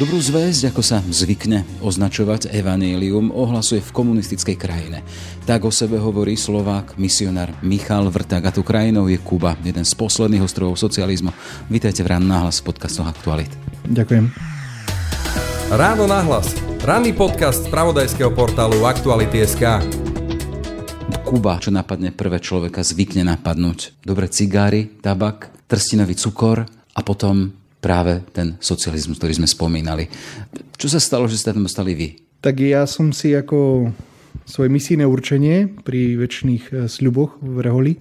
Dobrú zväzť, ako sa zvykne označovať evanílium, ohlasuje v komunistickej krajine. Tak o sebe hovorí Slovák, misionár Michal Vrták a tu krajinou je Kuba, jeden z posledných ostrovov socializmu. Vítajte v Ráno náhlas v podcastoch Aktualit. Ďakujem. Ráno nahlas. Ranný podcast z pravodajského portálu Aktuality.sk Kuba, čo napadne prvé človeka, zvykne napadnúť. Dobre cigáry, tabak, trstinový cukor a potom práve ten socializmus, ktorý sme spomínali. Čo sa stalo, že ste tam dostali vy? Tak ja som si ako svoje misijné určenie pri väčšných eh, sľuboch v Reholi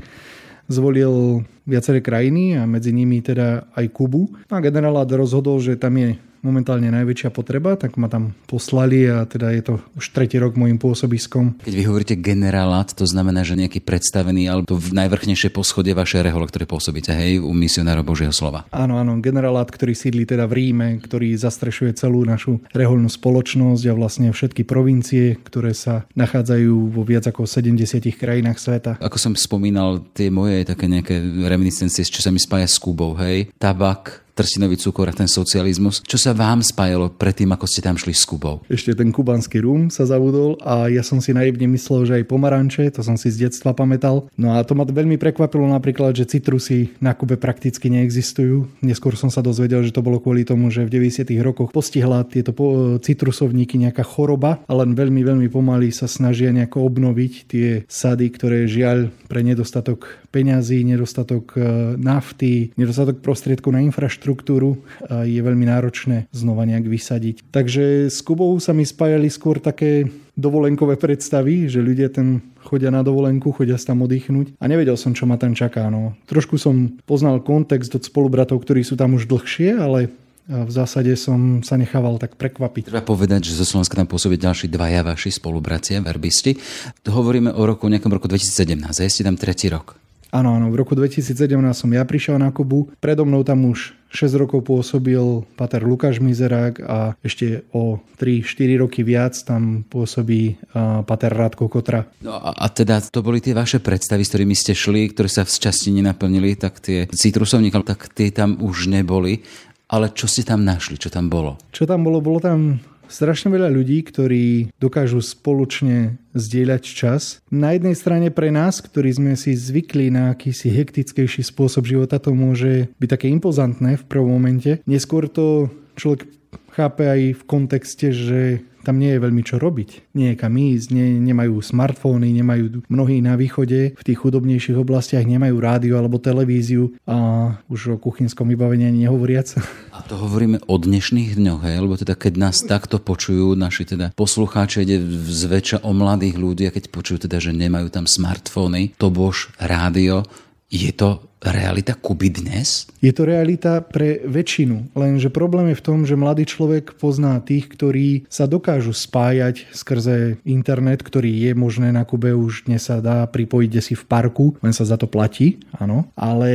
zvolil viaceré krajiny a medzi nimi teda aj Kubu. A generálát rozhodol, že tam je momentálne najväčšia potreba, tak ma tam poslali a teda je to už tretí rok môjim pôsobiskom. Keď vy hovoríte generálát, to znamená, že nejaký predstavený alebo v najvrchnejšie poschodie vašej rehole, ktoré pôsobíte, hej, u misionárov Božieho slova. Áno, áno, generálát, ktorý sídli teda v Ríme, ktorý zastrešuje celú našu reholnú spoločnosť a vlastne všetky provincie, ktoré sa nachádzajú vo viac ako 70 krajinách sveta. Ako som spomínal, tie moje také nejaké reminiscencie, čo sa mi spája s Kubou, hej, tabak, trstinový cukor a ten socializmus. Čo sa vám spájalo predtým, ako ste tam šli s Kubou? Ešte ten kubanský rum sa zabudol a ja som si naivne myslel, že aj pomaranče, to som si z detstva pamätal. No a to ma veľmi prekvapilo napríklad, že citrusy na Kube prakticky neexistujú. Neskôr som sa dozvedel, že to bolo kvôli tomu, že v 90. rokoch postihla tieto citrusovníky nejaká choroba a len veľmi, veľmi pomaly sa snažia nejako obnoviť tie sady, ktoré žiaľ pre nedostatok peňazí, nedostatok e, nafty, nedostatok prostriedkov na infraštruktúru infraštruktúru je veľmi náročné znova nejak vysadiť. Takže s Kubou sa mi spájali skôr také dovolenkové predstavy, že ľudia ten chodia na dovolenku, chodia sa tam oddychnúť a nevedel som, čo ma tam čaká. No. Trošku som poznal kontext od spolubratov, ktorí sú tam už dlhšie, ale v zásade som sa nechával tak prekvapiť. Treba povedať, že zo Slovenska tam pôsobí ďalší dvaja vaši spolubratia, verbisti. To hovoríme o roku, nejakom roku 2017, a ste tam tretí rok. Áno, áno, v roku 2017 som ja prišiel na Kubu. Predo mnou tam už 6 rokov pôsobil pater Lukáš Mizerák a ešte o 3-4 roky viac tam pôsobí pater Rádko Kotra. No a, a teda to boli tie vaše predstavy, s ktorými ste šli, ktoré sa v časti nenaplnili, tak tie citrusovníky, tak tie tam už neboli. Ale čo ste tam našli? Čo tam bolo? Čo tam bolo? Bolo tam strašne veľa ľudí, ktorí dokážu spoločne zdieľať čas. Na jednej strane pre nás, ktorí sme si zvykli na akýsi hektickejší spôsob života, to môže byť také impozantné v prvom momente. Neskôr to človek chápe aj v kontexte, že tam nie je veľmi čo robiť. Nie je kam ísť, nie, nemajú smartfóny, nemajú mnohí na východe, v tých chudobnejších oblastiach nemajú rádio alebo televíziu a už o kuchynskom vybavení ani nehovoriac. A to hovoríme o dnešných dňoch, hej? lebo teda keď nás takto počujú naši teda poslucháči, ide zväčša o mladých ľudí a keď počujú teda, že nemajú tam smartfóny, to bož rádio, je to realita Kuby dnes? Je to realita pre väčšinu, lenže problém je v tom, že mladý človek pozná tých, ktorí sa dokážu spájať skrze internet, ktorý je možné na Kube už dnes sa dá pripojiť si v parku, len sa za to platí, áno. Ale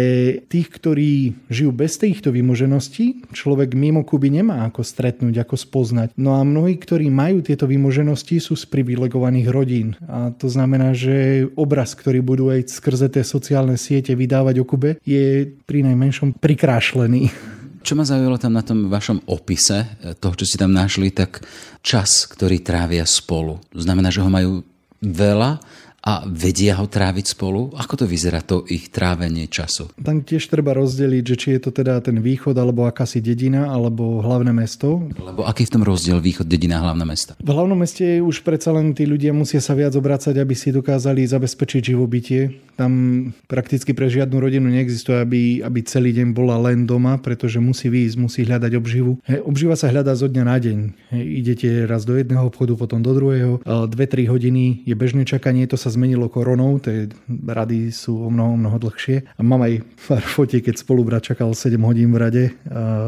tých, ktorí žijú bez týchto vymožeností, človek mimo Kuby nemá ako stretnúť, ako spoznať. No a mnohí, ktorí majú tieto vymoženosti, sú z privilegovaných rodín. A to znamená, že obraz, ktorý budú aj skrze tie sociálne siete vydávať o Kube je pri najmenšom prikrášlený. Čo ma zaujalo tam na tom vašom opise eh, toho, čo ste tam našli, tak čas, ktorý trávia spolu. Znamená, že ho majú veľa a vedia ho tráviť spolu? Ako to vyzerá to ich trávenie času? Tam tiež treba rozdeliť, že či je to teda ten východ alebo akási dedina alebo hlavné mesto. Lebo aký je v tom rozdiel východ, dedina hlavné mesto? V hlavnom meste už predsa len tí ľudia musia sa viac obracať, aby si dokázali zabezpečiť živobytie. Tam prakticky pre žiadnu rodinu neexistuje, aby, aby celý deň bola len doma, pretože musí výjsť, musí hľadať obživu. He, obživa sa hľadá zo dňa na deň. He, idete raz do jedného obchodu, potom do druhého. 2-3 hodiny je bežné čakanie, to sa zmenilo koronou, tie rady sú o mnoho, mnoho dlhšie. A mám aj pár fotiek, keď spolubrat čakal 7 hodín v rade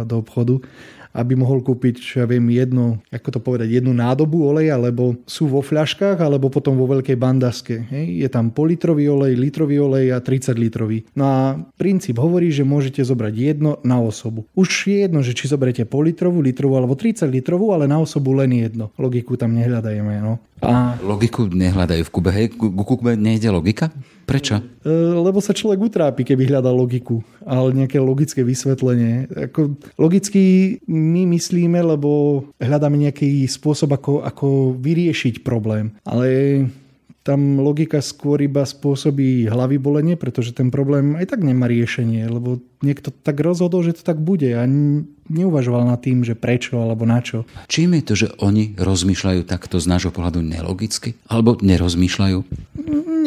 do obchodu aby mohol kúpiť, čo ja viem, jednu, ako to povedať, jednu nádobu oleja, alebo sú vo fľaškách, alebo potom vo veľkej bandaske. Hej. Je tam politrový olej, litrový olej a 30 litrový. No a princíp hovorí, že môžete zobrať jedno na osobu. Už je jedno, že či zoberiete politrovú, litrovú alebo 30 litrovú, ale na osobu len jedno. Logiku tam nehľadajeme. No. A... Logiku nehľadajú v Kube. Hej, ku Kube nejde logika? Prečo? E, lebo sa človek utrápi, keby hľadal logiku, ale nejaké logické vysvetlenie. Ako, logicky my myslíme, lebo hľadáme nejaký spôsob, ako, ako vyriešiť problém. Ale tam logika skôr iba spôsobí hlavy bolenie, pretože ten problém aj tak nemá riešenie, lebo niekto tak rozhodol, že to tak bude a neuvažoval nad tým, že prečo alebo na čo. Čím je to, že oni rozmýšľajú takto z nášho pohľadu nelogicky? Alebo nerozmýšľajú?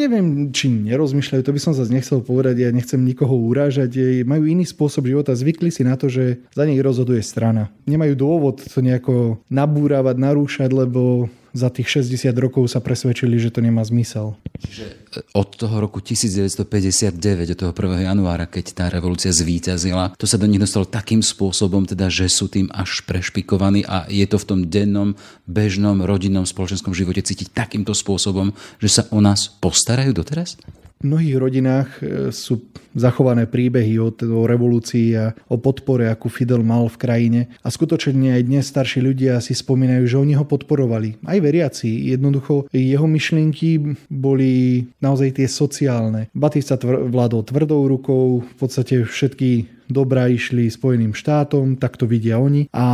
Neviem, či nerozmýšľajú, to by som zase nechcel povedať, ja nechcem nikoho urážať. Majú iný spôsob života, zvykli si na to, že za nich rozhoduje strana. Nemajú dôvod to nejako nabúravať, narúšať, lebo za tých 60 rokov sa presvedčili, že to nemá zmysel. Čiže e, od toho roku 1959, od toho 1. januára, keď tá revolúcia zvíťazila, to sa do nich dostalo takým spôsobom, teda, že sú tým až prešpikovaní a je to v tom dennom, bežnom, rodinnom, spoločenskom živote cítiť takýmto spôsobom, že sa o nás postarajú doteraz? Mnohých rodinách e, sú zachované príbehy o, o revolúcii a o podpore, akú Fidel mal v krajine. A skutočne aj dnes starší ľudia si spomínajú, že oni ho podporovali. Aj veriaci. Jednoducho jeho myšlienky boli naozaj tie sociálne. Batista tvr- vládol tvrdou rukou, v podstate všetky dobrá išli Spojeným štátom, tak to vidia oni. A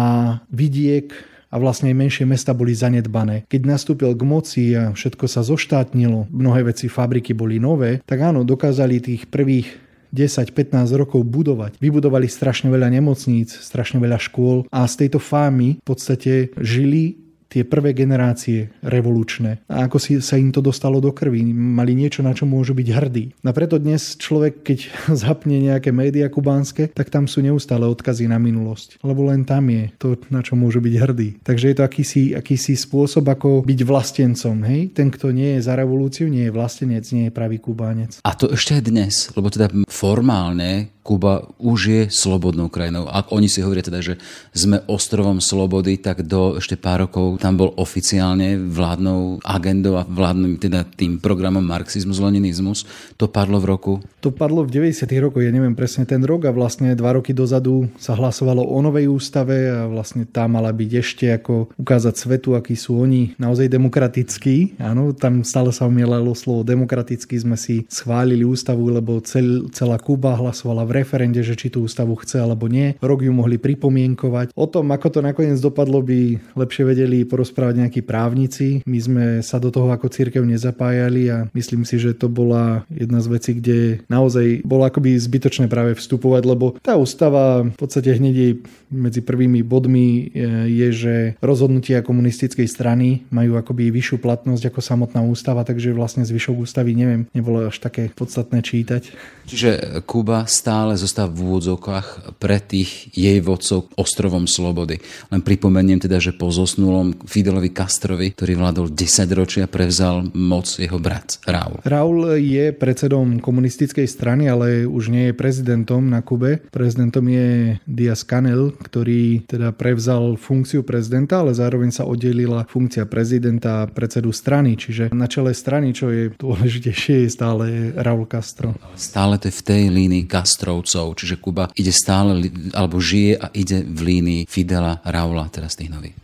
vidiek a vlastne menšie mesta boli zanedbané. Keď nastúpil k moci a všetko sa zoštátnilo, mnohé veci fabriky boli nové, tak áno, dokázali tých prvých 10-15 rokov budovať. Vybudovali strašne veľa nemocníc, strašne veľa škôl a z tejto fámy v podstate žili tie prvé generácie revolučné. A ako si sa im to dostalo do krvi. Mali niečo, na čo môžu byť hrdí. A preto dnes človek, keď zapne nejaké médiá kubánske, tak tam sú neustále odkazy na minulosť. Lebo len tam je to, na čo môžu byť hrdí. Takže je to akýsi, akýsi spôsob, ako byť vlastencom. Hej? Ten, kto nie je za revolúciu, nie je vlastenec, nie je pravý kubánec. A to ešte aj dnes, lebo teda formálne Kuba už je slobodnou krajinou. Ak oni si hovoria teda, že sme ostrovom slobody, tak do ešte pár rokov tam bol oficiálne vládnou agendou a vládnym teda tým programom marxizmus, leninizmus. To padlo v roku? To padlo v 90. rokoch, ja neviem presne ten rok a vlastne dva roky dozadu sa hlasovalo o novej ústave a vlastne tá mala byť ešte ako ukázať svetu, akí sú oni naozaj demokratickí. Áno, tam stále sa umielalo slovo demokraticky, sme si schválili ústavu, lebo cel, celá Kuba hlasovala v referende, že či tú ústavu chce alebo nie. Rok ju mohli pripomienkovať. O tom, ako to nakoniec dopadlo, by lepšie vedeli porozprávať nejakí právnici. My sme sa do toho ako církev nezapájali a myslím si, že to bola jedna z vecí, kde naozaj bolo akoby zbytočné práve vstupovať, lebo tá ústava v podstate hneď jej medzi prvými bodmi e, je, že rozhodnutia komunistickej strany majú akoby vyššiu platnosť ako samotná ústava, takže vlastne zvyšok ústavy neviem, nebolo až také podstatné čítať. Čiže Kuba stále stále zostáva v úvodzovkách pre tých jej vodcov ostrovom slobody. Len pripomeniem teda, že po zosnulom Fidelovi Castrovi, ktorý vládol 10 ročia, prevzal moc jeho brat Raul. Raul je predsedom komunistickej strany, ale už nie je prezidentom na Kube. Prezidentom je Diaz Canel, ktorý teda prevzal funkciu prezidenta, ale zároveň sa oddelila funkcia prezidenta a predsedu strany. Čiže na čele strany, čo je dôležitejšie, je stále Raul Castro. Stále to je v tej línii Castro Petrovcov, čiže Kuba ide stále, alebo žije a ide v línii Fidela, Raula, teraz tých nových.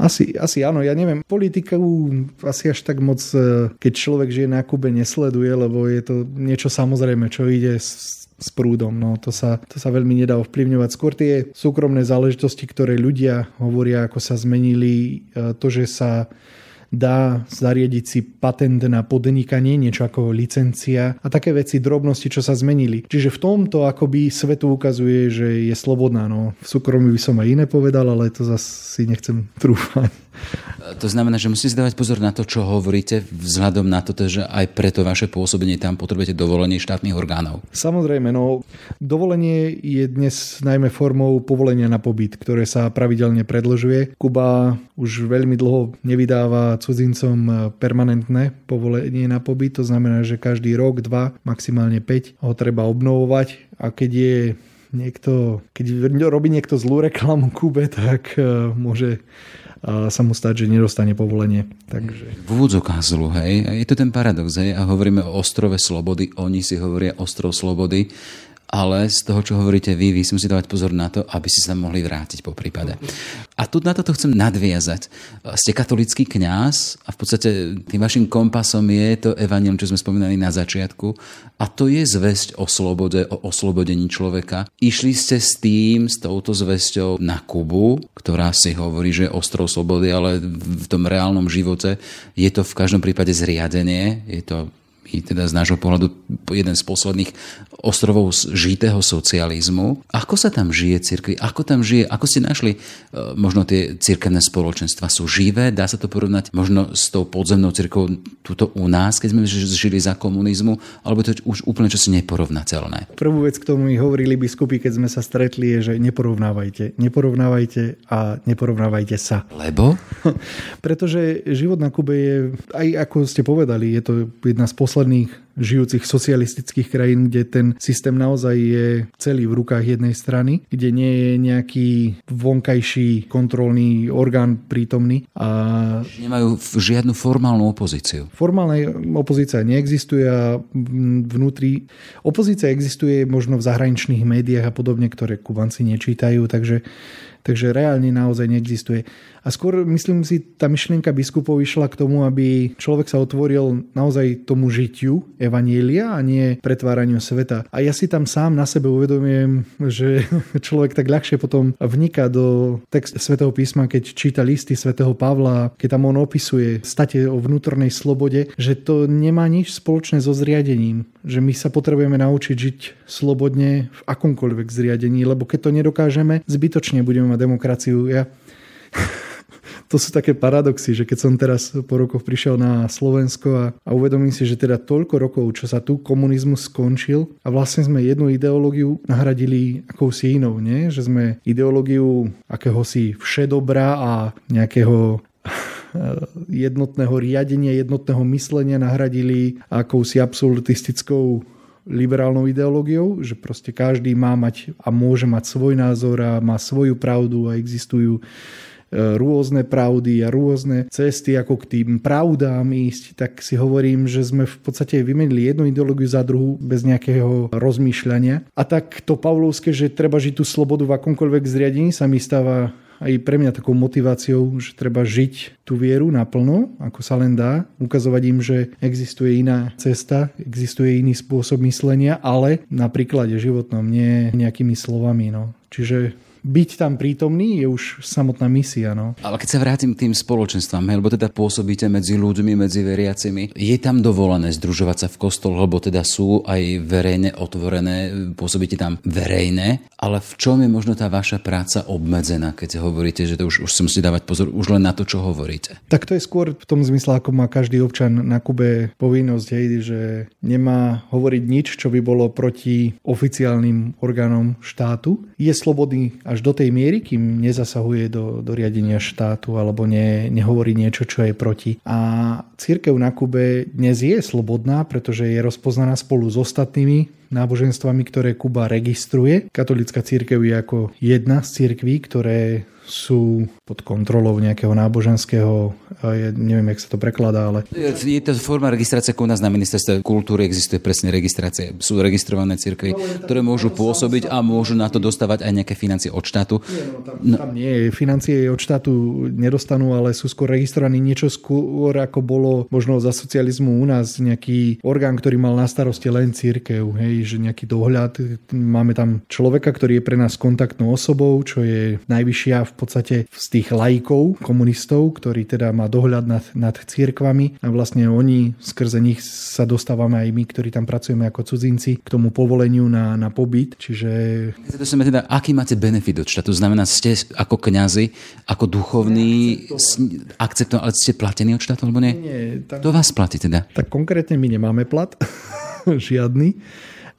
Asi, asi áno, ja neviem, politiku asi až tak moc, e, keď človek žije na Kube, nesleduje, lebo je to niečo samozrejme, čo ide s, s prúdom. No, to, sa, to sa veľmi nedá ovplyvňovať. Skôr tie súkromné záležitosti, ktoré ľudia hovoria, ako sa zmenili, e, to, že sa dá zariadiť si patent na podnikanie, niečo ako licencia a také veci, drobnosti, čo sa zmenili. Čiže v tomto akoby svetu ukazuje, že je slobodná. No, v súkromí by som aj iné povedal, ale to zase si nechcem trúfať. To znamená, že musíte dávať pozor na to, čo hovoríte, vzhľadom na to, že aj preto vaše pôsobenie tam potrebujete dovolenie štátnych orgánov. Samozrejme, no dovolenie je dnes najmä formou povolenia na pobyt, ktoré sa pravidelne predlžuje. Kuba už veľmi dlho nevydáva cudzincom permanentné povolenie na pobyt, to znamená, že každý rok, dva, maximálne 5 ho treba obnovovať a keď je niekto, keď robí niekto zlú reklamu Kube, tak uh, môže sa mu stať, že nedostane povolenie. Takže... V úvodzokách hej. Je to ten paradox, hej. A hovoríme o ostrove slobody, oni si hovoria ostrov slobody ale z toho, čo hovoríte vy, vy si musíte dávať pozor na to, aby si sa mohli vrátiť po prípade. A tu na toto chcem nadviazať. Ste katolický kňaz a v podstate tým vašim kompasom je to evaniel, čo sme spomínali na začiatku a to je zväzť o slobode, o oslobodení človeka. Išli ste s tým, s touto zväzťou na Kubu, ktorá si hovorí, že je ostrov slobody, ale v tom reálnom živote je to v každom prípade zriadenie, je to teda z nášho pohľadu jeden z posledných ostrovov žitého socializmu. Ako sa tam žije cirkvi? Ako tam žije? Ako ste našli e, možno tie cirkevné spoločenstva? Sú živé? Dá sa to porovnať možno s tou podzemnou cirkvou tuto u nás, keď sme žili za komunizmu? Alebo to je už úplne čosi neporovnateľné? Prvú vec, k tomu mi hovorili biskupy, keď sme sa stretli, je, že neporovnávajte. Neporovnávajte a neporovnávajte sa. Lebo? Pretože život na Kube je, aj ako ste povedali, je to jedna z posledných posledných žijúcich socialistických krajín, kde ten systém naozaj je celý v rukách jednej strany, kde nie je nejaký vonkajší kontrolný orgán prítomný. A... Nemajú žiadnu formálnu opozíciu. Formálna opozícia neexistuje a vnútri... Opozícia existuje možno v zahraničných médiách a podobne, ktoré Kubanci nečítajú, takže Takže reálne naozaj neexistuje. A skôr, myslím si, tá myšlienka biskupov išla k tomu, aby človek sa otvoril naozaj tomu žitiu Evanielia a nie pretváraniu sveta. A ja si tam sám na sebe uvedomujem, že človek tak ľahšie potom vniká do text svätého písma, keď číta listy svätého Pavla, keď tam on opisuje state o vnútornej slobode, že to nemá nič spoločné so zriadením. Že my sa potrebujeme naučiť žiť slobodne v akomkoľvek zriadení, lebo keď to nedokážeme, zbytočne budeme mať demokraciu. Ja to sú také paradoxy, že keď som teraz po rokoch prišiel na Slovensko a, a uvedomím si, že teda toľko rokov, čo sa tu komunizmus skončil a vlastne sme jednu ideológiu nahradili akousi inou, nie? že sme ideológiu akéhosi všedobra a nejakého jednotného riadenia, jednotného myslenia nahradili akousi absolutistickou liberálnou ideológiou, že proste každý má mať a môže mať svoj názor a má svoju pravdu a existujú rôzne pravdy a rôzne cesty, ako k tým pravdám ísť, tak si hovorím, že sme v podstate vymenili jednu ideológiu za druhú bez nejakého rozmýšľania. A tak to Pavlovské, že treba žiť tú slobodu v akomkoľvek zriadení, sa mi stáva aj pre mňa takou motiváciou, že treba žiť tú vieru naplno, ako sa len dá, ukazovať im, že existuje iná cesta, existuje iný spôsob myslenia, ale na príklade životnom, nie nejakými slovami. No. Čiže byť tam prítomný je už samotná misia. No. Ale keď sa vrátim k tým spoločenstvám, lebo teda pôsobíte medzi ľuďmi, medzi veriacimi, je tam dovolené združovať sa v kostol, lebo teda sú aj verejne otvorené, pôsobíte tam verejné, ale v čom je možno tá vaša práca obmedzená, keď hovoríte, že to už, už si musíte dávať pozor už len na to, čo hovoríte? Tak to je skôr v tom zmysle, ako má každý občan na Kube povinnosť, hej, že nemá hovoriť nič, čo by bolo proti oficiálnym orgánom štátu. Je slobodný až do tej miery, kým nezasahuje do, do riadenia štátu alebo ne, nehovorí niečo, čo je proti. A církev na Kube dnes je slobodná, pretože je rozpoznaná spolu s ostatnými náboženstvami, ktoré Kuba registruje. Katolická církev je ako jedna z církví, ktoré sú pod kontrolou nejakého náboženského, ja neviem, jak sa to prekladá, ale... Je to forma registrácie, ako u nás na ministerstve kultúry existuje presne registrácie. Sú registrované cirkvy, ktoré môžu pôsobiť a môžu na to dostávať aj nejaké financie od štátu. Nie, no, tam, no. tam nie, financie od štátu nedostanú, ale sú skôr registrovaní niečo skôr, ako bolo možno za socializmu u nás nejaký orgán, ktorý mal na starosti len církev, hej, že nejaký dohľad. Máme tam človeka, ktorý je pre nás kontaktnou osobou, čo je najvyššia v podstate z tých lajkov, komunistov, ktorí teda má dohľad nad, nad církvami a vlastne oni, skrze nich sa dostávame aj my, ktorí tam pracujeme ako cudzinci, k tomu povoleniu na, na pobyt, čiže... To sme teda, aký máte benefit od štátu? Znamená, ste ako kňazi, ako duchovní, akceptovaní, ale ste platení od štátu, alebo nie? Nie. Tak... To vás platí teda? Tak konkrétne my nemáme plat, žiadny.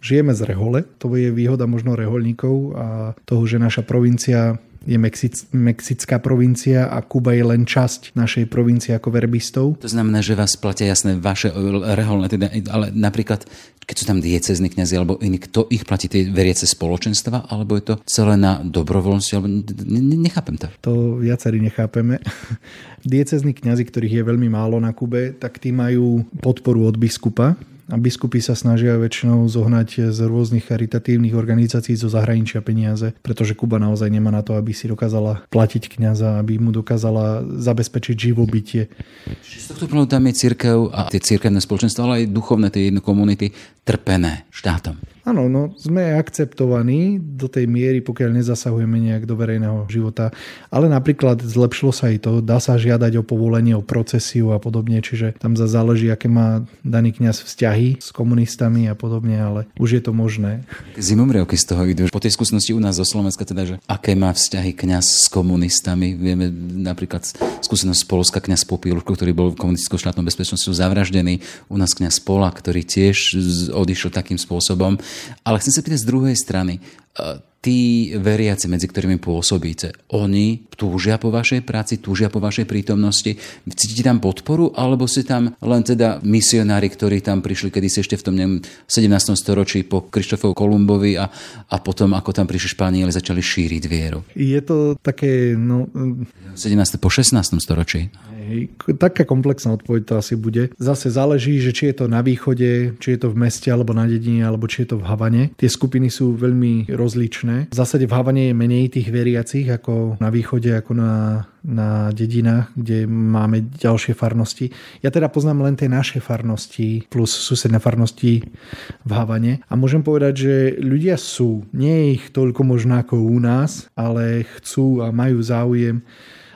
Žijeme z rehole, to je výhoda možno reholníkov a toho, že naša provincia je Mexic, mexická provincia a Kuba je len časť našej provincie ako verbistov. To znamená, že vás platia jasné vaše reholné, teda, ale napríklad, keď sú tam diecezni kniazy alebo iní, kto ich platí, tie veriace spoločenstva, alebo je to celé na dobrovoľnosti, alebo nechápem to. To viacerí nechápeme. diecezni kňazi, ktorých je veľmi málo na Kube, tak tí majú podporu od biskupa, a biskupy sa snažia väčšinou zohnať z rôznych charitatívnych organizácií zo zahraničia peniaze, pretože Kuba naozaj nemá na to, aby si dokázala platiť kňaza, aby mu dokázala zabezpečiť živobytie. Čiže z tohto pohľadu tam je církev a tie církevné spoločenstvo, ale aj duchovné tie komunity trpené štátom. Áno, no sme akceptovaní do tej miery, pokiaľ nezasahujeme nejak do verejného života. Ale napríklad zlepšilo sa aj to, dá sa žiadať o povolenie, o procesiu a podobne, čiže tam za záleží, aké má daný kňaz vzťahy s komunistami a podobne, ale už je to možné. Zimomrievky z toho idú. Po tej skúsenosti u nás zo Slovenska teda, že aké má vzťahy kňaz s komunistami. Vieme napríklad skúsenosť z Polska kňaz Popíluško, ktorý bol komunistickou štátnou bezpečnosťou zavraždený. U nás kňaz Pola, ktorý tiež odišiel takým spôsobom. Ale chcem sa pýtať z druhej strany. E, tí veriaci, medzi ktorými pôsobíte, oni túžia po vašej práci, túžia po vašej prítomnosti? Cítite tam podporu, alebo si tam len teda misionári, ktorí tam prišli, kedy si ešte v tom neviem, 17. storočí po Krištofovi Kolumbovi a, a potom, ako tam prišli Španieli, začali šíriť vieru? Je to také... No... 17. po 16. storočí. Hej, taká komplexná odpoveď to asi bude. Zase záleží, že či je to na východe, či je to v meste alebo na dedine, alebo či je to v Havane. Tie skupiny sú veľmi rozličné. V zásade v Havane je menej tých veriacich ako na východe, ako na na dedinách, kde máme ďalšie farnosti. Ja teda poznám len tie naše farnosti plus susedné farnosti v Havane a môžem povedať, že ľudia sú. Nie ich toľko možno ako u nás, ale chcú a majú záujem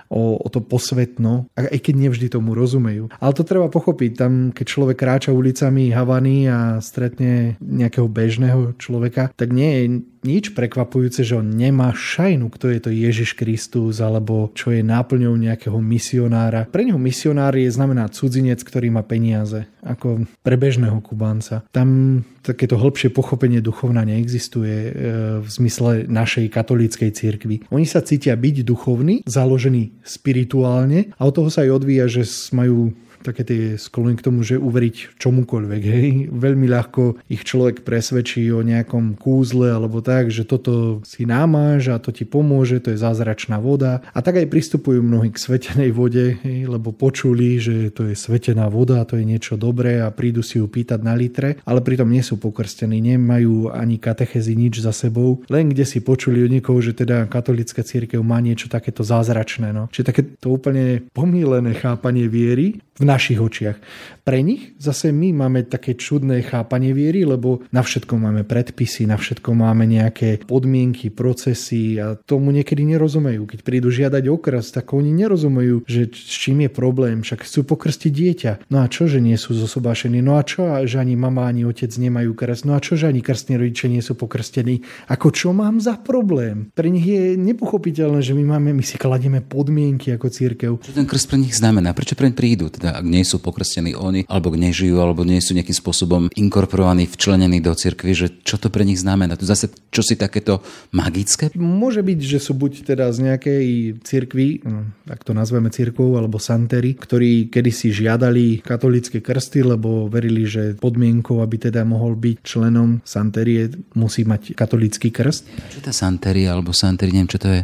o, o to posvetno, aj keď nevždy tomu rozumejú. Ale to treba pochopiť. Tam, keď človek kráča ulicami Havany a stretne nejakého bežného človeka, tak nie je nič prekvapujúce, že on nemá šajnu, kto je to Ježiš Kristus alebo čo je náplňou nejakého misionára. Pre neho misionár je znamená cudzinec, ktorý má peniaze, ako pre bežného Kubánca. Tam takéto hĺbšie pochopenie duchovna neexistuje e, v zmysle našej katolíckej cirkvi. Oni sa cítia byť duchovní, založení spirituálne a od toho sa aj odvíja, že majú také tie sklony k tomu, že uveriť čomukoľvek. Hej. Veľmi ľahko ich človek presvedčí o nejakom kúzle alebo tak, že toto si námaš a to ti pomôže, to je zázračná voda. A tak aj pristupujú mnohí k svetenej vode, hej, lebo počuli, že to je svetená voda, to je niečo dobré a prídu si ju pýtať na litre, ale pritom nie sú pokrstení, nemajú ani katechezy nič za sebou, len kde si počuli od niekoho, že teda katolická církev má niečo takéto zázračné. No. Čiže takéto úplne pomílené chápanie viery v našich očiach. Pre nich zase my máme také čudné chápanie viery, lebo na všetko máme predpisy, na všetko máme nejaké podmienky, procesy a tomu niekedy nerozumejú. Keď prídu žiadať okres, tak oni nerozumejú, že s čím je problém, však chcú pokrstiť dieťa. No a čo, že nie sú zosobášení? No a čo, že ani mama, ani otec nemajú krst? No a čo, že ani krstní rodičia nie sú pokrstení? Ako čo mám za problém? Pre nich je nepochopiteľné, že my máme, my si kladieme podmienky ako církev. Čo ten krst pre nich znamená? Prečo pre nich prídu? Teda, ak nie sú pokrstení oni, alebo nežijú, alebo nie sú nejakým spôsobom inkorporovaní, včlenení do cirkvi, že čo to pre nich znamená? To zase čo si takéto magické? Môže byť, že sú buď teda z nejakej cirkvi, hm, ak to nazveme cirkvou, alebo santery, ktorí kedysi žiadali katolické krsty, lebo verili, že podmienkou, aby teda mohol byť členom santerie, musí mať katolický krst. Čo tá santeria alebo santery, neviem, čo to je?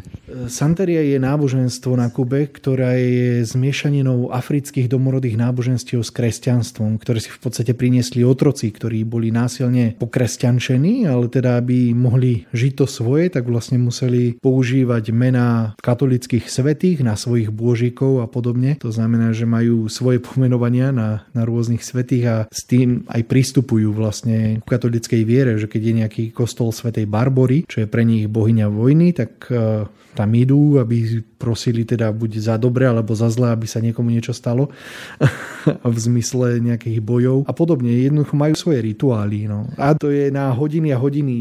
Santeria je náboženstvo na Kube, ktorá je zmiešaninou afrických domorodých náboženstiev s kresťanstvom, ktoré si v podstate priniesli otroci, ktorí boli násilne pokresťančení, ale teda aby mohli žiť to svoje, tak vlastne museli používať mená katolických svetých na svojich bôžikov a podobne. To znamená, že majú svoje pomenovania na, na rôznych svetých a s tým aj pristupujú vlastne k katolickej viere, že keď je nejaký kostol svetej Barbory, čo je pre nich bohyňa vojny, tak eh, tam idú, aby prosili teda buď za dobre alebo za zlé, aby sa niekomu niečo stalo v zmysle nejakých bojov a podobne. Jednoducho majú svoje rituály. No. A to je na hodiny a hodiny.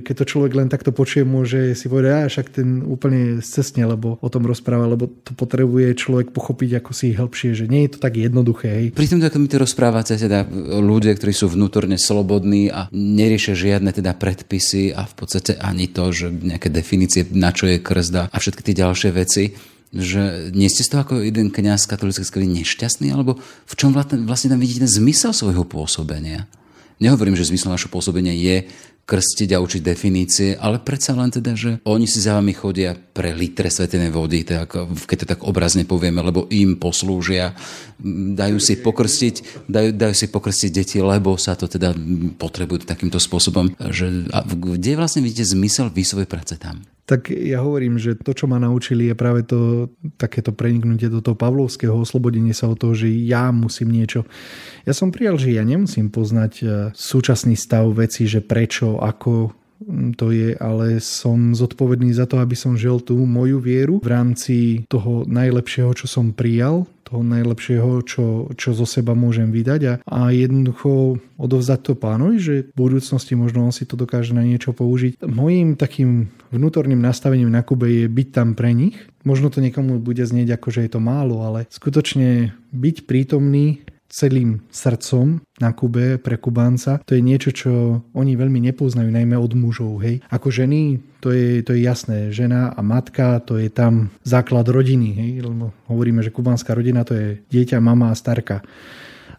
Keď to človek len takto počuje, môže si povedať, a však ten úplne cestne, lebo o tom rozpráva, lebo to potrebuje človek pochopiť ako si hĺbšie, že nie je to tak jednoduché. Hej. Pri tomto, ako mi to rozprávate, teda ľudia, ktorí sú vnútorne slobodní a neriešia žiadne teda predpisy a v podstate ani to, že nejaké definície, na čo je krzda a všetky tie ďalšie veci, že nie ste z toho ako jeden kňaz katolíckej skvely nešťastný, alebo v čom vlastne tam vidíte ten zmysel svojho pôsobenia? Nehovorím, že zmysel našho pôsobenia je krstiť a učiť definície, ale predsa len teda, že oni si za vami chodia pre litre svetenej vody, tak, keď to tak obrazne povieme, lebo im poslúžia, dajú si pokrstiť, dajú, dajú si pokrstiť deti, lebo sa to teda potrebujú takýmto spôsobom. Že, a kde vlastne vidíte zmysel výsovej práce tam? Tak ja hovorím, že to, čo ma naučili, je práve to takéto preniknutie do toho pavlovského oslobodenie sa od toho, že ja musím niečo. Ja som prijal, že ja nemusím poznať e, súčasný stav veci, že prečo, ako to je, ale som zodpovedný za to, aby som žil tú moju vieru v rámci toho najlepšieho, čo som prijal, toho najlepšieho, čo, čo zo seba môžem vydať a, a jednoducho odovzdať to pánovi, že v budúcnosti možno on si to dokáže na niečo použiť. Mojím takým vnútorným nastavením na Kube je byť tam pre nich. Možno to niekomu bude znieť ako, že je to málo, ale skutočne byť prítomný celým srdcom na Kube pre Kubánca, to je niečo, čo oni veľmi nepoznajú, najmä od mužov. Hej. Ako ženy, to je, to je jasné. Žena a matka, to je tam základ rodiny. Hej. Lebo hovoríme, že kubánska rodina to je dieťa, mama a starka.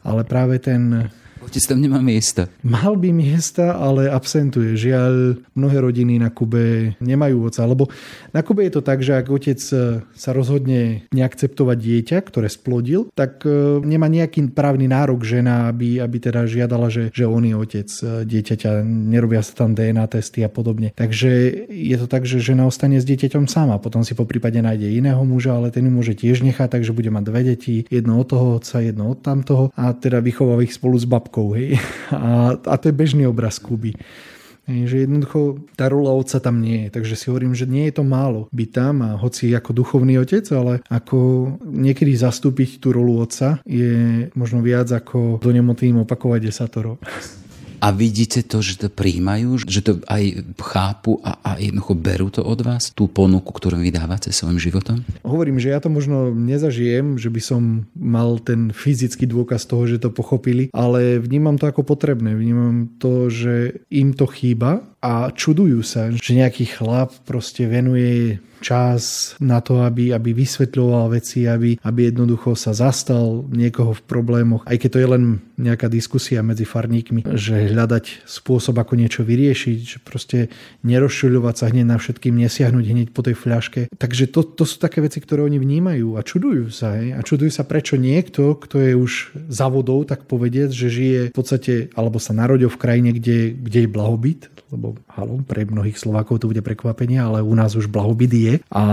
Ale práve ten Otec tam nemá miesta. Mal by miesta, ale absentuje. Žiaľ, mnohé rodiny na Kube nemajú oca. Lebo na Kube je to tak, že ak otec e, sa rozhodne neakceptovať dieťa, ktoré splodil, tak e, nemá nejaký právny nárok žena, aby, aby teda žiadala, že, že on je otec e, dieťaťa. Nerobia sa tam DNA testy a podobne. Takže je to tak, že žena ostane s dieťaťom sama. Potom si po prípade nájde iného muža, ale ten ju môže tiež nechať, takže bude mať dve deti. Jedno od toho otca, jedno od tamtoho a teda vychová ich spolu s babkou babkou. Hej? A, a to je bežný obraz Kuby. Že jednoducho tá rola otca tam nie je. Takže si hovorím, že nie je to málo byť tam a hoci ako duchovný otec, ale ako niekedy zastúpiť tú rolu otca je možno viac ako do nemotým opakovať desatoro a vidíte to, že to príjmajú, že to aj chápu a, a jednoducho berú to od vás, tú ponuku, ktorú vydávate svojim životom? Hovorím, že ja to možno nezažijem, že by som mal ten fyzický dôkaz toho, že to pochopili, ale vnímam to ako potrebné. Vnímam to, že im to chýba a čudujú sa, že nejaký chlap proste venuje čas na to, aby, aby vysvetľoval veci, aby, aby jednoducho sa zastal niekoho v problémoch, aj keď to je len nejaká diskusia medzi farníkmi, že hľadať spôsob, ako niečo vyriešiť, že proste nerozšuľovať sa hneď na všetkým, nesiahnuť hneď po tej fľaške. Takže to, to sú také veci, ktoré oni vnímajú a čudujú sa. Hej? A čudujú sa, prečo niekto, kto je už za vodou, tak povedieť, že žije v podstate, alebo sa narodil v krajine, kde, kde je blahobyt, lebo halo, pre mnohých Slovákov to bude prekvapenie, ale u nás už blahobyt je. A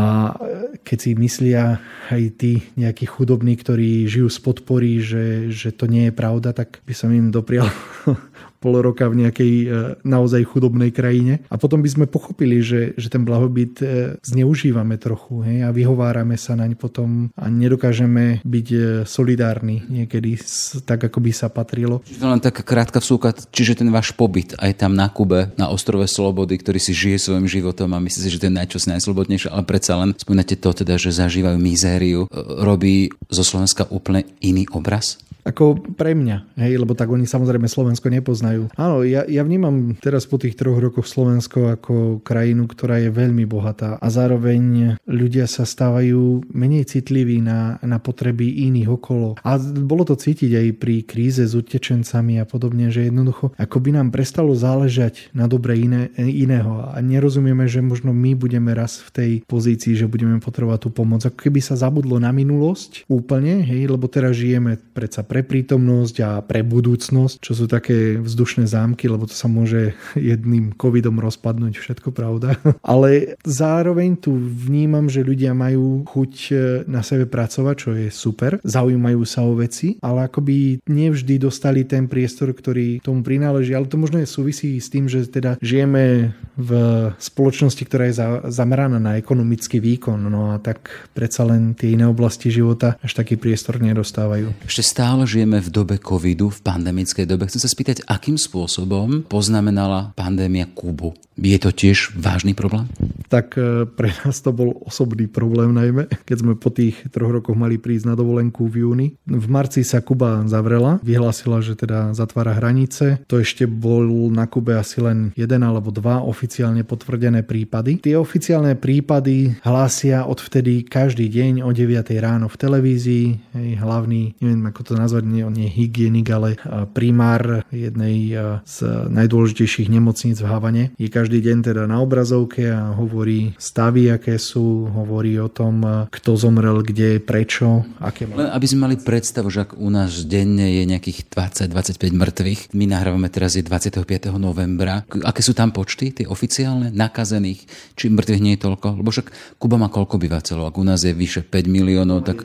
keď si myslia aj tí nejakí chudobní, ktorí žijú z podpory, že, že to nie je pravda, tak by som im doprial pol roka v nejakej e, naozaj chudobnej krajine. A potom by sme pochopili, že, že ten blahobyt e, zneužívame trochu hej, a vyhovárame sa naň potom a nedokážeme byť e, solidárni niekedy tak, ako by sa patrilo. Čiže to len taká krátka vsúka, čiže ten váš pobyt aj tam na Kube, na ostrove Slobody, ktorý si žije svojim životom a myslí si, že to je najčas najslobodnejšie, ale predsa len spomínate to teda, že zažívajú mizériu, robí zo Slovenska úplne iný obraz? Ako pre mňa, hej, lebo tak oni samozrejme Slovensko nepoznajú. Áno, ja, ja vnímam teraz po tých troch rokoch Slovensko ako krajinu, ktorá je veľmi bohatá a zároveň ľudia sa stávajú menej citliví na, na potreby iných okolo. A bolo to cítiť aj pri kríze s utečencami a podobne, že jednoducho ako by nám prestalo záležať na dobre iné, iného a nerozumieme, že možno my budeme raz v tej pozícii, že budeme potrebovať tú pomoc. Ako keby sa zabudlo na minulosť úplne, hej, lebo teraz žijeme predsa pre pre prítomnosť a pre budúcnosť, čo sú také vzdušné zámky, lebo to sa môže jedným covidom rozpadnúť, všetko pravda. Ale zároveň tu vnímam, že ľudia majú chuť e, na sebe pracovať, čo je super, zaujímajú sa o veci, ale akoby nevždy dostali ten priestor, ktorý tomu prináleží. Ale to možno je súvisí s tým, že teda žijeme v spoločnosti, ktorá je zameraná na ekonomický výkon, no a tak predsa len tie iné oblasti života až taký priestor nedostávajú. Ešte stále žijeme v dobe covidu, v pandemickej dobe. Chcem sa spýtať, akým spôsobom poznamenala pandémia Kubu? Je to tiež vážny problém? tak e, pre nás to bol osobný problém najmä, keď sme po tých troch rokoch mali prísť na dovolenku v júni. V marci sa Kuba zavrela, vyhlásila, že teda zatvára hranice. To ešte bol na Kube asi len jeden alebo dva oficiálne potvrdené prípady. Tie oficiálne prípady hlásia odvtedy každý deň o 9 ráno v televízii. Hej, hlavný, neviem ako to nazvať, nie, nie hygienik, ale primár jednej z najdôležitejších nemocníc v Havane. Je každý deň teda na obrazovke a hovorí stavy, aké sú, hovorí o tom, kto zomrel, kde, prečo, aké Len aby sme mali predstavu, že ak u nás denne je nejakých 20-25 mŕtvych, my nahrávame teraz je 25. novembra. Aké sú tam počty, tie oficiálne, nakazených, či mŕtvych nie je toľko? Lebo však Kuba má koľko obyvateľov? Ak u nás je vyše 5 miliónov, tak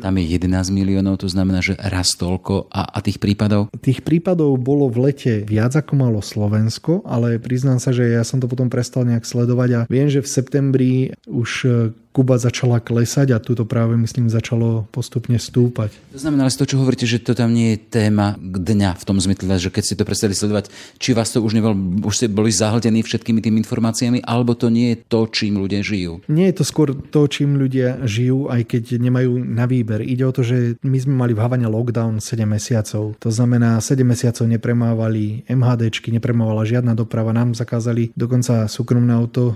tam je 11 miliónov, to znamená, že raz toľko. A, a tých prípadov? Tých prípadov bolo v lete viac ako malo Slovensko, ale priznám sa, že ja som to potom prestal nejak sledovať a viem, že v septembri už Kuba začala klesať a túto práve myslím začalo postupne stúpať. To znamená, ale to, čo hovoríte, že to tam nie je téma dňa v tom zmysle, že keď ste to prestali sledovať, či vás to už nebol, už ste boli zahltení všetkými tými informáciami, alebo to nie je to, čím ľudia žijú? Nie je to skôr to, čím ľudia žijú, aj keď nemajú na výber. Ide o to, že my sme mali v Havane lockdown 7 mesiacov. To znamená, 7 mesiacov nepremávali MHDčky, nepremávala žiadna doprava. Nám zakázali dokonca súkromné auto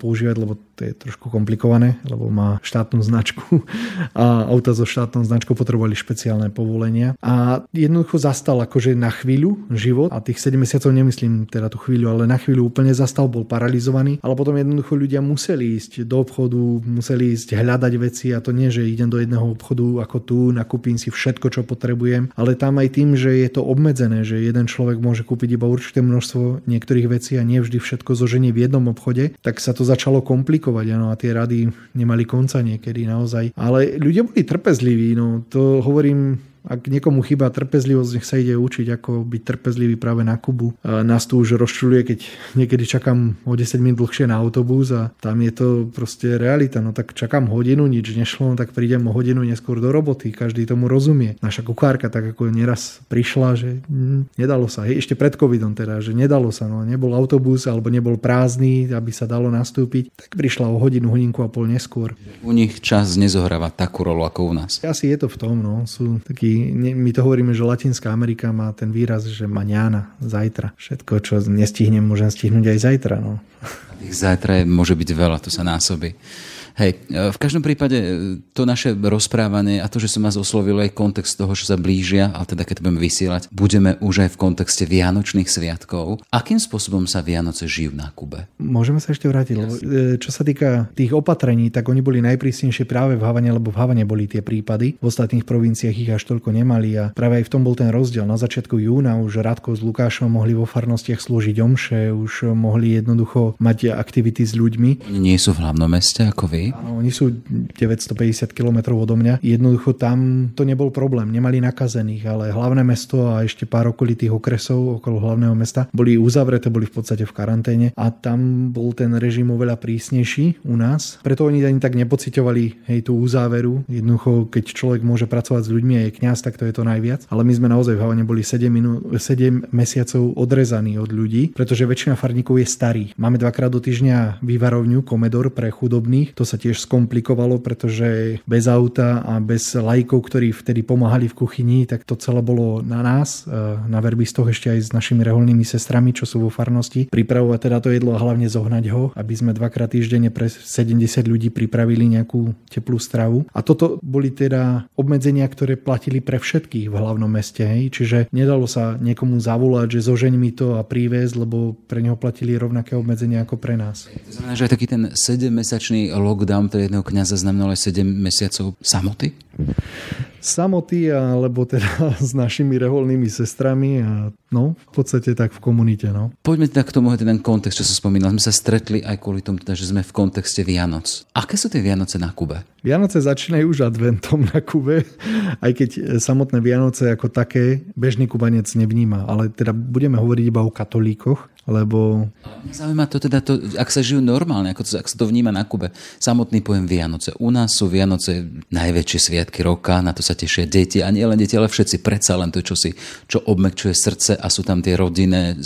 používať, lebo to je trošku komplikované lebo má štátnu značku a auta so štátnou značkou potrebovali špeciálne povolenia. A jednoducho zastal akože na chvíľu život a tých 7 mesiacov nemyslím teda tú chvíľu, ale na chvíľu úplne zastal, bol paralizovaný, ale potom jednoducho ľudia museli ísť do obchodu, museli ísť hľadať veci a to nie, že idem do jedného obchodu ako tu, nakúpim si všetko, čo potrebujem, ale tam aj tým, že je to obmedzené, že jeden človek môže kúpiť iba určité množstvo niektorých vecí a nie vždy všetko zoženie v jednom obchode, tak sa to začalo komplikovať. Ano, a tie rady nemali konca niekedy naozaj. Ale ľudia boli trpezliví, no to hovorím ak niekomu chýba trpezlivosť, nech sa ide učiť, ako byť trpezlivý práve na Kubu. A nás tu už rozčuluje, keď niekedy čakám o 10 minút dlhšie na autobus a tam je to proste realita. No tak čakám hodinu, nič nešlo, no tak prídem o hodinu neskôr do roboty. Každý tomu rozumie. Naša kukárka tak ako neraz prišla, že hm, nedalo sa. Hej, ešte pred covidom teda, že nedalo sa. No, nebol autobus alebo nebol prázdny, aby sa dalo nastúpiť. Tak prišla o hodinu, hodinku a pol neskôr. U nich čas nezohráva takú rolu ako u nás. Asi je to v tom, no. Sú takí my to hovoríme, že Latinská Amerika má ten výraz, že maňána, zajtra. Všetko, čo nestihnem, môžem stihnúť aj zajtra. No. Tých zajtra je, môže byť veľa, to sa násobí. Hej, e, v každom prípade e, to naše rozprávanie a to, že som vás oslovil aj kontext toho, že sa blížia, ale teda keď budeme vysielať, budeme už aj v kontexte Vianočných sviatkov. Akým spôsobom sa Vianoce žijú na Kube? Môžeme sa ešte vrátiť, lebo e, čo sa týka tých opatrení, tak oni boli najprísnejšie práve v Havane, lebo v Havane boli tie prípady. V ostatných provinciách ich až toľko nemali a práve aj v tom bol ten rozdiel. Na začiatku júna už Radko s Lukášom mohli vo farnostiach slúžiť omše, už mohli jednoducho mať aktivity s ľuďmi. Nie sú v hlavnom meste ako vy? Áno, oni sú 950 km odo mňa. Jednoducho tam to nebol problém, nemali nakazených, ale hlavné mesto a ešte pár okolitých okresov okolo hlavného mesta boli uzavreté, boli v podstate v karanténe a tam bol ten režim oveľa prísnejší u nás. Preto oni ani tak nepocitovali hej, tú uzáveru. Jednoducho, keď človek môže pracovať s ľuďmi a je kňaz, tak to je to najviac. Ale my sme naozaj v Havane boli 7, minú, 7 mesiacov odrezaní od ľudí, pretože väčšina farníkov je starý. Máme dvakrát do týždňa vývarovňu, komedor pre chudobných. To sa tiež skomplikovalo, pretože bez auta a bez lajkov, ktorí vtedy pomáhali v kuchyni, tak to celé bolo na nás, e, na verbistoch ešte aj s našimi reholnými sestrami, čo sú vo farnosti, pripravovať teda to jedlo a hlavne zohnať ho, aby sme dvakrát týždenne pre 70 ľudí pripravili nejakú teplú stravu. A toto boli teda obmedzenia, ktoré platili pre všetkých v hlavnom meste. Hej? Čiže nedalo sa niekomu zavolať, že zožeň mi to a prívezť, lebo pre neho platili rovnaké obmedzenia ako pre nás. To znamená, že aj taký ten 7-mesačný lockdown lockdown pre jedného kniaza znamenalo aj 7 mesiacov samoty? Samoty, alebo teda s našimi reholnými sestrami a no, v podstate tak v komunite. No. Poďme teda k tomu, ten kontext, čo som spomínal. Sme sa stretli aj kvôli tomu, teda, že sme v kontexte Vianoc. Aké sú tie Vianoce na Kube? Vianoce začínajú už adventom na Kube, aj keď samotné Vianoce ako také bežný kubanec nevníma, ale teda budeme hovoriť iba o katolíkoch lebo... Zaujíma to teda, to, ak sa žijú normálne, ako to, ak sa to vníma na Kube. Samotný pojem Vianoce. U nás sú Vianoce najväčšie sviatky roka, na to sa tešia deti a nie len deti, ale všetci predsa len to, čo si, čo obmekčuje srdce a sú tam tie rodinné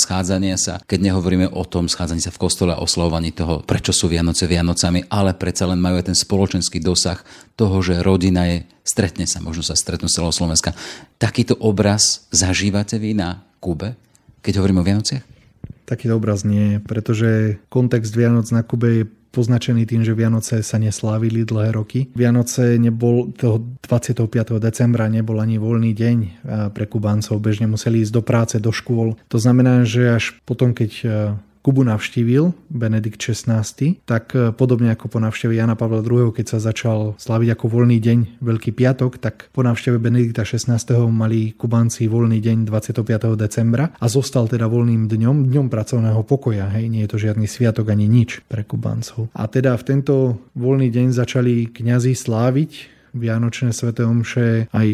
schádzania sa. Keď nehovoríme o tom schádzanie sa v kostole a oslavovaní toho, prečo sú Vianoce Vianocami, ale predsa len majú aj ten spoločenský dosah toho, že rodina je, stretne sa, možno sa stretnú celého Slovenska. Takýto obraz zažívate vy na Kube, keď hovoríme o Vianociach? Takýto obraz nie, pretože kontext Vianoc na Kube je poznačený tým, že Vianoce sa neslávili dlhé roky. Vianoce nebol, toho 25. decembra nebol ani voľný deň pre Kubáncov, bežne museli ísť do práce, do škôl. To znamená, že až potom, keď Kubu navštívil Benedikt XVI, tak e, podobne ako po návšteve Jana Pavla II, keď sa začal slaviť ako voľný deň Veľký piatok, tak po návšteve Benedikta XVI mali Kubánci voľný deň 25. decembra a zostal teda voľným dňom, dňom pracovného pokoja. Hej, nie je to žiadny sviatok ani nič pre Kubáncov. A teda v tento voľný deň začali kňazi sláviť Vianočné sveté omše aj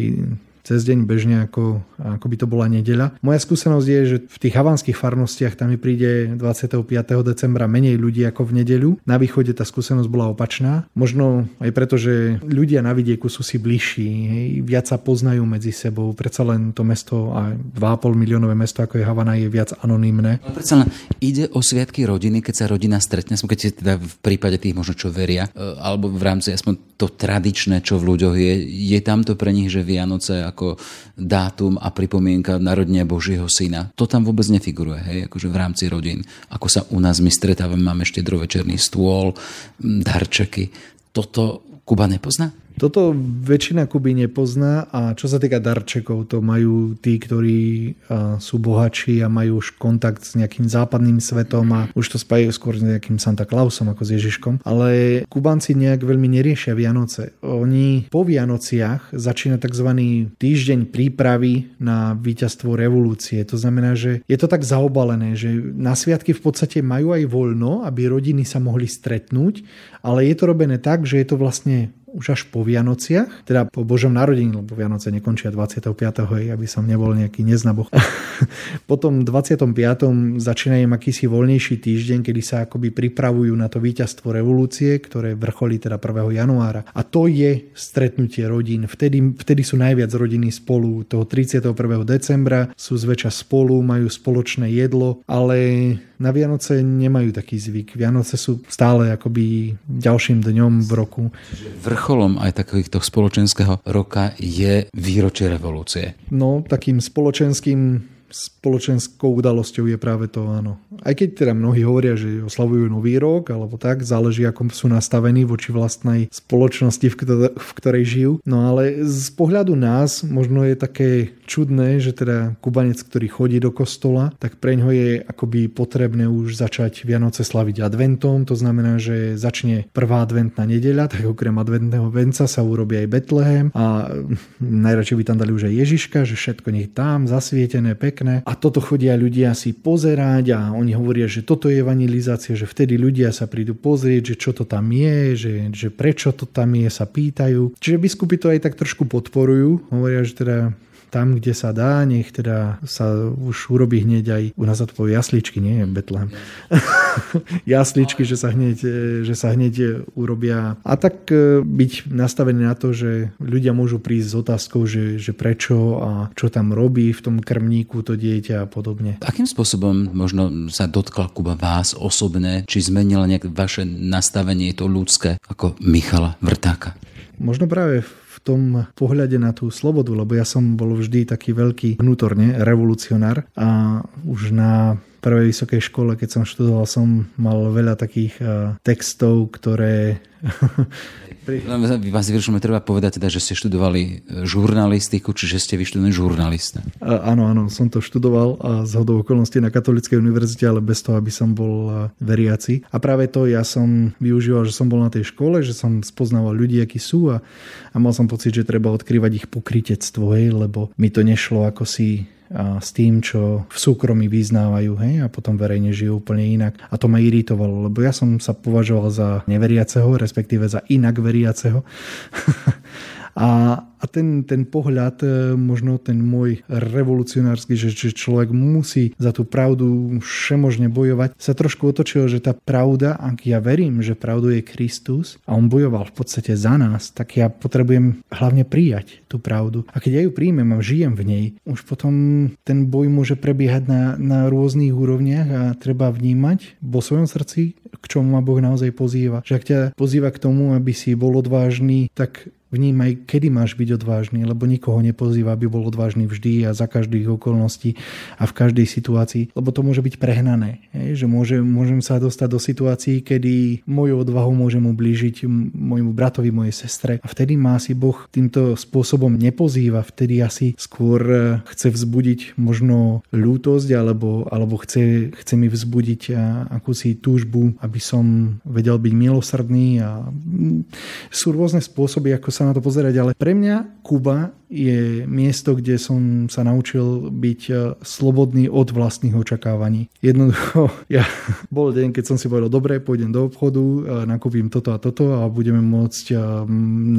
cez deň bežne, ako, ako by to bola nedeľa. Moja skúsenosť je, že v tých havanských farnostiach tam mi príde 25. decembra menej ľudí ako v nedeľu. Na východe tá skúsenosť bola opačná. Možno aj preto, že ľudia na vidieku sú si bližší, hej, viac sa poznajú medzi sebou. Predsa len to mesto, a 2,5 miliónové mesto ako je Havana, je viac anonymné. Ale predsa len ide o sviatky rodiny, keď sa rodina stretne, keď si teda v prípade tých možno čo veria, e, alebo v rámci aspoň to tradičné, čo v ľuďoch je, je tam to pre nich, že Vianoce ako dátum a pripomienka narodenia Božieho syna. To tam vôbec nefiguruje, hej, akože v rámci rodín. Ako sa u nás my stretávame, máme štedrovečerný stôl, darčeky. Toto Kuba nepozná? Toto väčšina Kuby nepozná a čo sa týka darčekov, to majú tí, ktorí sú bohatší a majú už kontakt s nejakým západným svetom a už to spájajú skôr s nejakým Santa Clausom ako s Ježiškom. Ale Kubanci nejak veľmi neriešia Vianoce. Oni po Vianociach začína tzv. týždeň prípravy na víťazstvo revolúcie. To znamená, že je to tak zaobalené, že na sviatky v podstate majú aj voľno, aby rodiny sa mohli stretnúť, ale je to robené tak, že je to vlastne už až po Vianociach, teda po Božom narodení, lebo Vianoce nekončia 25. Hej, aby som nebol nejaký neznaboch. Potom 25. začína im akýsi voľnejší týždeň, kedy sa akoby pripravujú na to víťazstvo revolúcie, ktoré vrcholí teda 1. januára. A to je stretnutie rodín. Vtedy, vtedy sú najviac rodiny spolu. Toho 31. decembra sú zväčša spolu, majú spoločné jedlo, ale na Vianoce nemajú taký zvyk. Vianoce sú stále akoby ďalším dňom v roku. Vrcholom aj takýchto spoločenského roka je výročie revolúcie. No, takým spoločenským spoločenskou udalosťou je práve to, áno. Aj keď teda mnohí hovoria, že oslavujú nový rok, alebo tak, záleží, ako sú nastavení voči vlastnej spoločnosti, v ktorej žijú. No ale z pohľadu nás možno je také čudné, že teda Kubanec, ktorý chodí do kostola, tak pre ňo je akoby potrebné už začať Vianoce slaviť adventom, to znamená, že začne prvá adventná nedeľa, tak okrem adventného venca sa urobí aj Betlehem a najradšej by tam dali už aj Ježiška, že všetko nech tam zasvietené, pekné. A toto chodia ľudia si pozerať a oni hovoria, že toto je evangelizácia, že vtedy ľudia sa prídu pozrieť, že čo to tam je, že, že prečo to tam je, sa pýtajú. Čiže biskupy to aj tak trošku podporujú. Hovoria, že teda tam, kde sa dá, nech teda sa už urobí hneď aj, u nás sa to povie jasličky, nie Betlehem. jasličky, že sa, hneď, že sa hneď urobia. A tak e, byť nastavený na to, že ľudia môžu prísť s otázkou, že, že prečo a čo tam robí v tom krmníku to dieťa a podobne. Akým spôsobom možno sa dotkla Kuba vás osobne, či zmenila nejak vaše nastavenie to ľudské ako Michala Vrtáka? Možno práve tom pohľade na tú slobodu, lebo ja som bol vždy taký veľký vnútorne revolucionár a už na prvej vysokej škole, keď som študoval, som mal veľa takých uh, textov, ktoré Vás vyrušujeme, treba povedať teda, že ste študovali e, žurnalistiku, čiže ste vyštudovaný žurnalista. Áno, áno, som to študoval a z hodou okolností na Katolíckej univerzite, ale bez toho, aby som bol e, veriaci. A práve to ja som využíval, že som bol na tej škole, že som spoznával ľudí, akí sú a, a mal som pocit, že treba odkrývať ich pokrytectvo, hej, lebo mi to nešlo ako si a s tým, čo v súkromí vyznávajú hej, a potom verejne žijú úplne inak. A to ma iritovalo, lebo ja som sa považoval za neveriaceho, respektíve za inak veriaceho. A, a ten, ten pohľad, e, možno ten môj revolucionársky, že, že človek musí za tú pravdu všemožne bojovať, sa trošku otočilo, že tá pravda, ak ja verím, že pravdu je Kristus a on bojoval v podstate za nás, tak ja potrebujem hlavne prijať tú pravdu. A keď ja ju príjmem a žijem v nej, už potom ten boj môže prebiehať na, na rôznych úrovniach a treba vnímať vo svojom srdci, k čomu ma Boh naozaj pozýva. Že ak ťa pozýva k tomu, aby si bol odvážny, tak Vnímaj, kedy máš byť odvážny, lebo nikoho nepozýva, aby bol odvážny vždy a za každých okolností a v každej situácii, lebo to môže byť prehnané. Že môže, môžem sa dostať do situácií, kedy moju odvahu môžem ublížiť môjmu bratovi, mojej sestre a vtedy má si Boh týmto spôsobom nepozýva, vtedy asi skôr e, chce vzbudiť možno ľútosť alebo, alebo chce, chce mi vzbudiť akúsi túžbu, aby som vedel byť milosrdný a sú rôzne spôsoby, ako sa sa na to pozerať, ale pre mňa Kuba je miesto, kde som sa naučil byť e, slobodný od vlastných očakávaní. Jednoducho, ja bol deň, keď som si povedal, dobre, pôjdem do obchodu, e, nakúpim toto a toto a budeme môcť e,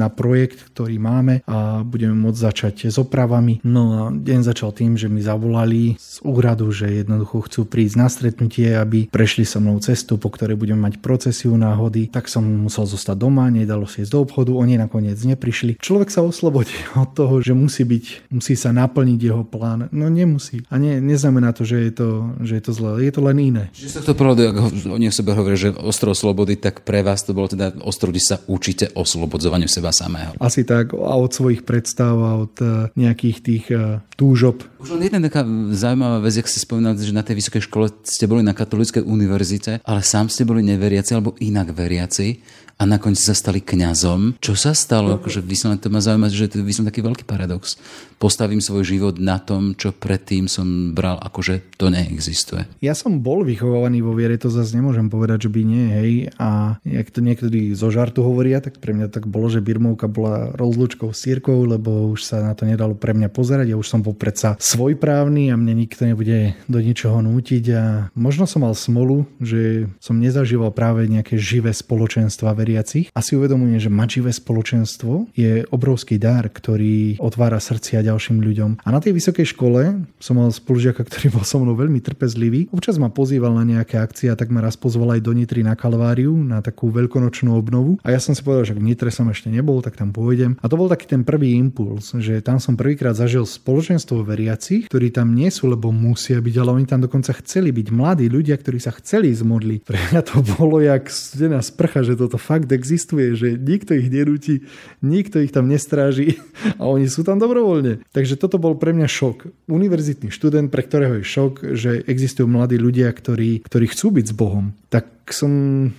na projekt, ktorý máme a budeme môcť začať s opravami. No a deň začal tým, že mi zavolali z úradu, že jednoducho chcú prísť na stretnutie, aby prešli so mnou cestu, po ktorej budeme mať procesiu náhody. Tak som musel zostať doma, nedalo si ísť do obchodu, oni nakoniec neprišli. Človek sa oslobodí od toho, že musí byť, musí sa naplniť jeho plán. No nemusí. A nie, neznamená to, že je to, že je to zlé. Je to len iné. Čiže sa to pravdu, ako oni o sebe hovoria, že ostrov slobody, tak pre vás to bolo teda ostrov, kde sa učíte oslobodzovaniu seba samého. Asi tak a od svojich predstav a od eh, nejakých tých eh, túžob. Už len jedna taká zaujímavá vec, jak ste spomínali, že na tej vysokej škole ste boli na katolíckej univerzite, ale sám ste boli neveriaci alebo inak veriaci a nakoniec sa stali kňazom. Čo sa stalo? Akože vyslovene to ma zaujíma, že to je taký veľký paradox. Postavím svoj život na tom, čo predtým som bral, akože to neexistuje. Ja som bol vychovaný vo viere, to zase nemôžem povedať, že by nie, hej. A jak to niektorí zo žartu hovoria, tak pre mňa tak bolo, že Birmovka bola rozlúčkou s církou, lebo už sa na to nedalo pre mňa pozerať. Ja už som bol predsa svojprávny a mne nikto nebude do ničoho nútiť. A možno som mal smolu, že som nezažíval práve nejaké živé spoločenstva veriacich a si uvedomujem, že mať živé spoločenstvo je obrovský dar, ktorý otvára srdcia ďalším ľuďom. A na tej vysokej škole som mal spolužiaka, ktorý bol so mnou veľmi trpezlivý. Občas ma pozýval na nejaké akcie a tak ma raz pozval aj do Nitry na Kalváriu na takú veľkonočnú obnovu. A ja som si povedal, že v Nitre som ešte nebol, tak tam pôjdem. A to bol taký ten prvý impuls, že tam som prvýkrát zažil spoločenstvo veriacich, ktorí tam nie sú, lebo musia byť, ale oni tam dokonca chceli byť mladí ľudia, ktorí sa chceli zmodliť. Pre mňa to bolo jak studená sprcha, že toto fakt existuje, že nikto ich nenúti, nikto ich tam nestráži a oni sú tam dobrovoľne. Takže toto bol pre mňa šok. Univerzitný študent, pre ktorého je šok, že existujú mladí ľudia, ktorí, ktorí chcú byť s Bohom. Tak som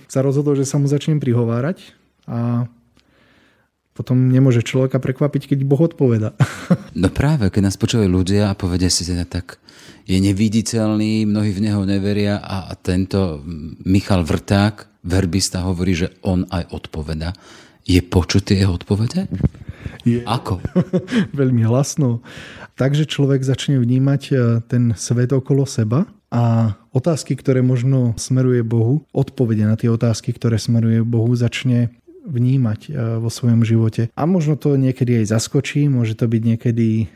sa rozhodol, že sa mu začnem prihovárať a potom nemôže človeka prekvapiť, keď Boh odpoveda. No práve, keď nás počúvajú ľudia a povedia si teda tak, je neviditeľný, mnohí v neho neveria a tento Michal Vrták verbista hovorí, že on aj odpoveda. Je počuť jeho odpovede? Je. Ako? Veľmi hlasno. Takže človek začne vnímať e, ten svet okolo seba a otázky, ktoré možno smeruje Bohu, odpovede na tie otázky, ktoré smeruje Bohu, začne vnímať e, vo svojom živote. A možno to niekedy aj zaskočí, môže to byť niekedy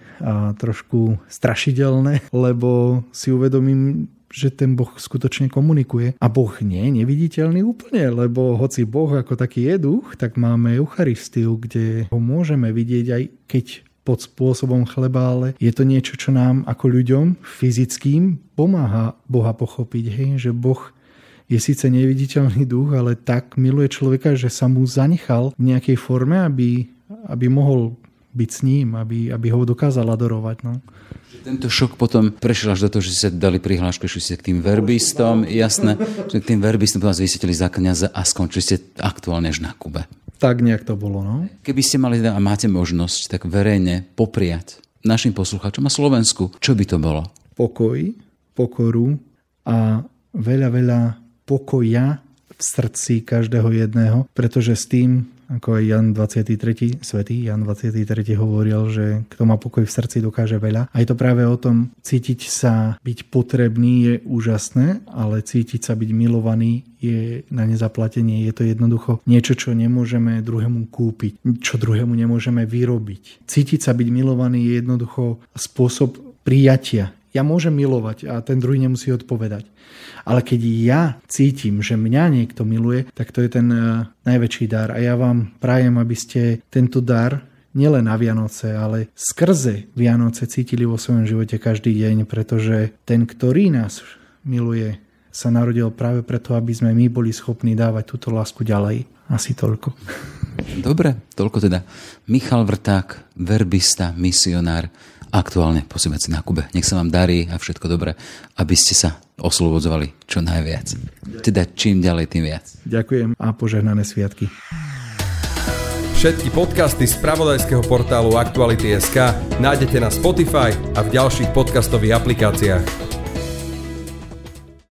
trošku strašidelné, lebo si uvedomím, že ten Boh skutočne komunikuje. A Boh nie je neviditeľný úplne, lebo hoci Boh ako taký je duch, tak máme Eucharistiu, kde ho môžeme vidieť aj keď pod spôsobom chleba, ale je to niečo, čo nám ako ľuďom fyzickým pomáha Boha pochopiť, hej? že Boh je síce neviditeľný duch, ale tak miluje človeka, že sa mu zanechal v nejakej forme, aby, aby mohol byť s ním, aby, aby ho dokázal adorovať. No. Tento šok potom prešiel až do toho, že ste dali prihlášku, že ste k tým verbistom, jasné, že k tým verbistom vás vysvetili za kniaza a skončili ste aktuálne až na Kube. Tak nejak to bolo, no. Keby ste mali a máte možnosť, tak verejne popriať našim poslucháčom a Slovensku, čo by to bolo? Pokoj, pokoru a veľa, veľa pokoja v srdci každého jedného, pretože s tým ako aj Jan 23. svetý Jan 23. hovoril, že kto má pokoj v srdci, dokáže veľa. A je to práve o tom, cítiť sa byť potrebný je úžasné, ale cítiť sa byť milovaný je na nezaplatenie. Je to jednoducho niečo, čo nemôžeme druhému kúpiť, čo druhému nemôžeme vyrobiť. Cítiť sa byť milovaný je jednoducho spôsob prijatia. Ja môžem milovať a ten druhý nemusí odpovedať. Ale keď ja cítim, že mňa niekto miluje, tak to je ten uh, najväčší dar. A ja vám prajem, aby ste tento dar nielen na Vianoce, ale skrze Vianoce cítili vo svojom živote každý deň, pretože ten, ktorý nás miluje, sa narodil práve preto, aby sme my boli schopní dávať túto lásku ďalej. Asi toľko. Dobre, toľko teda. Michal Vrták, verbista, misionár, aktuálne pôsobiaci na Kube. Nech sa vám darí a všetko dobré, aby ste sa oslobodzovali čo najviac. Teda čím ďalej, tým viac. Ďakujem a požehnané sviatky. Všetky podcasty z pravodajského portálu Aktuality.sk nájdete na Spotify a v ďalších podcastových aplikáciách.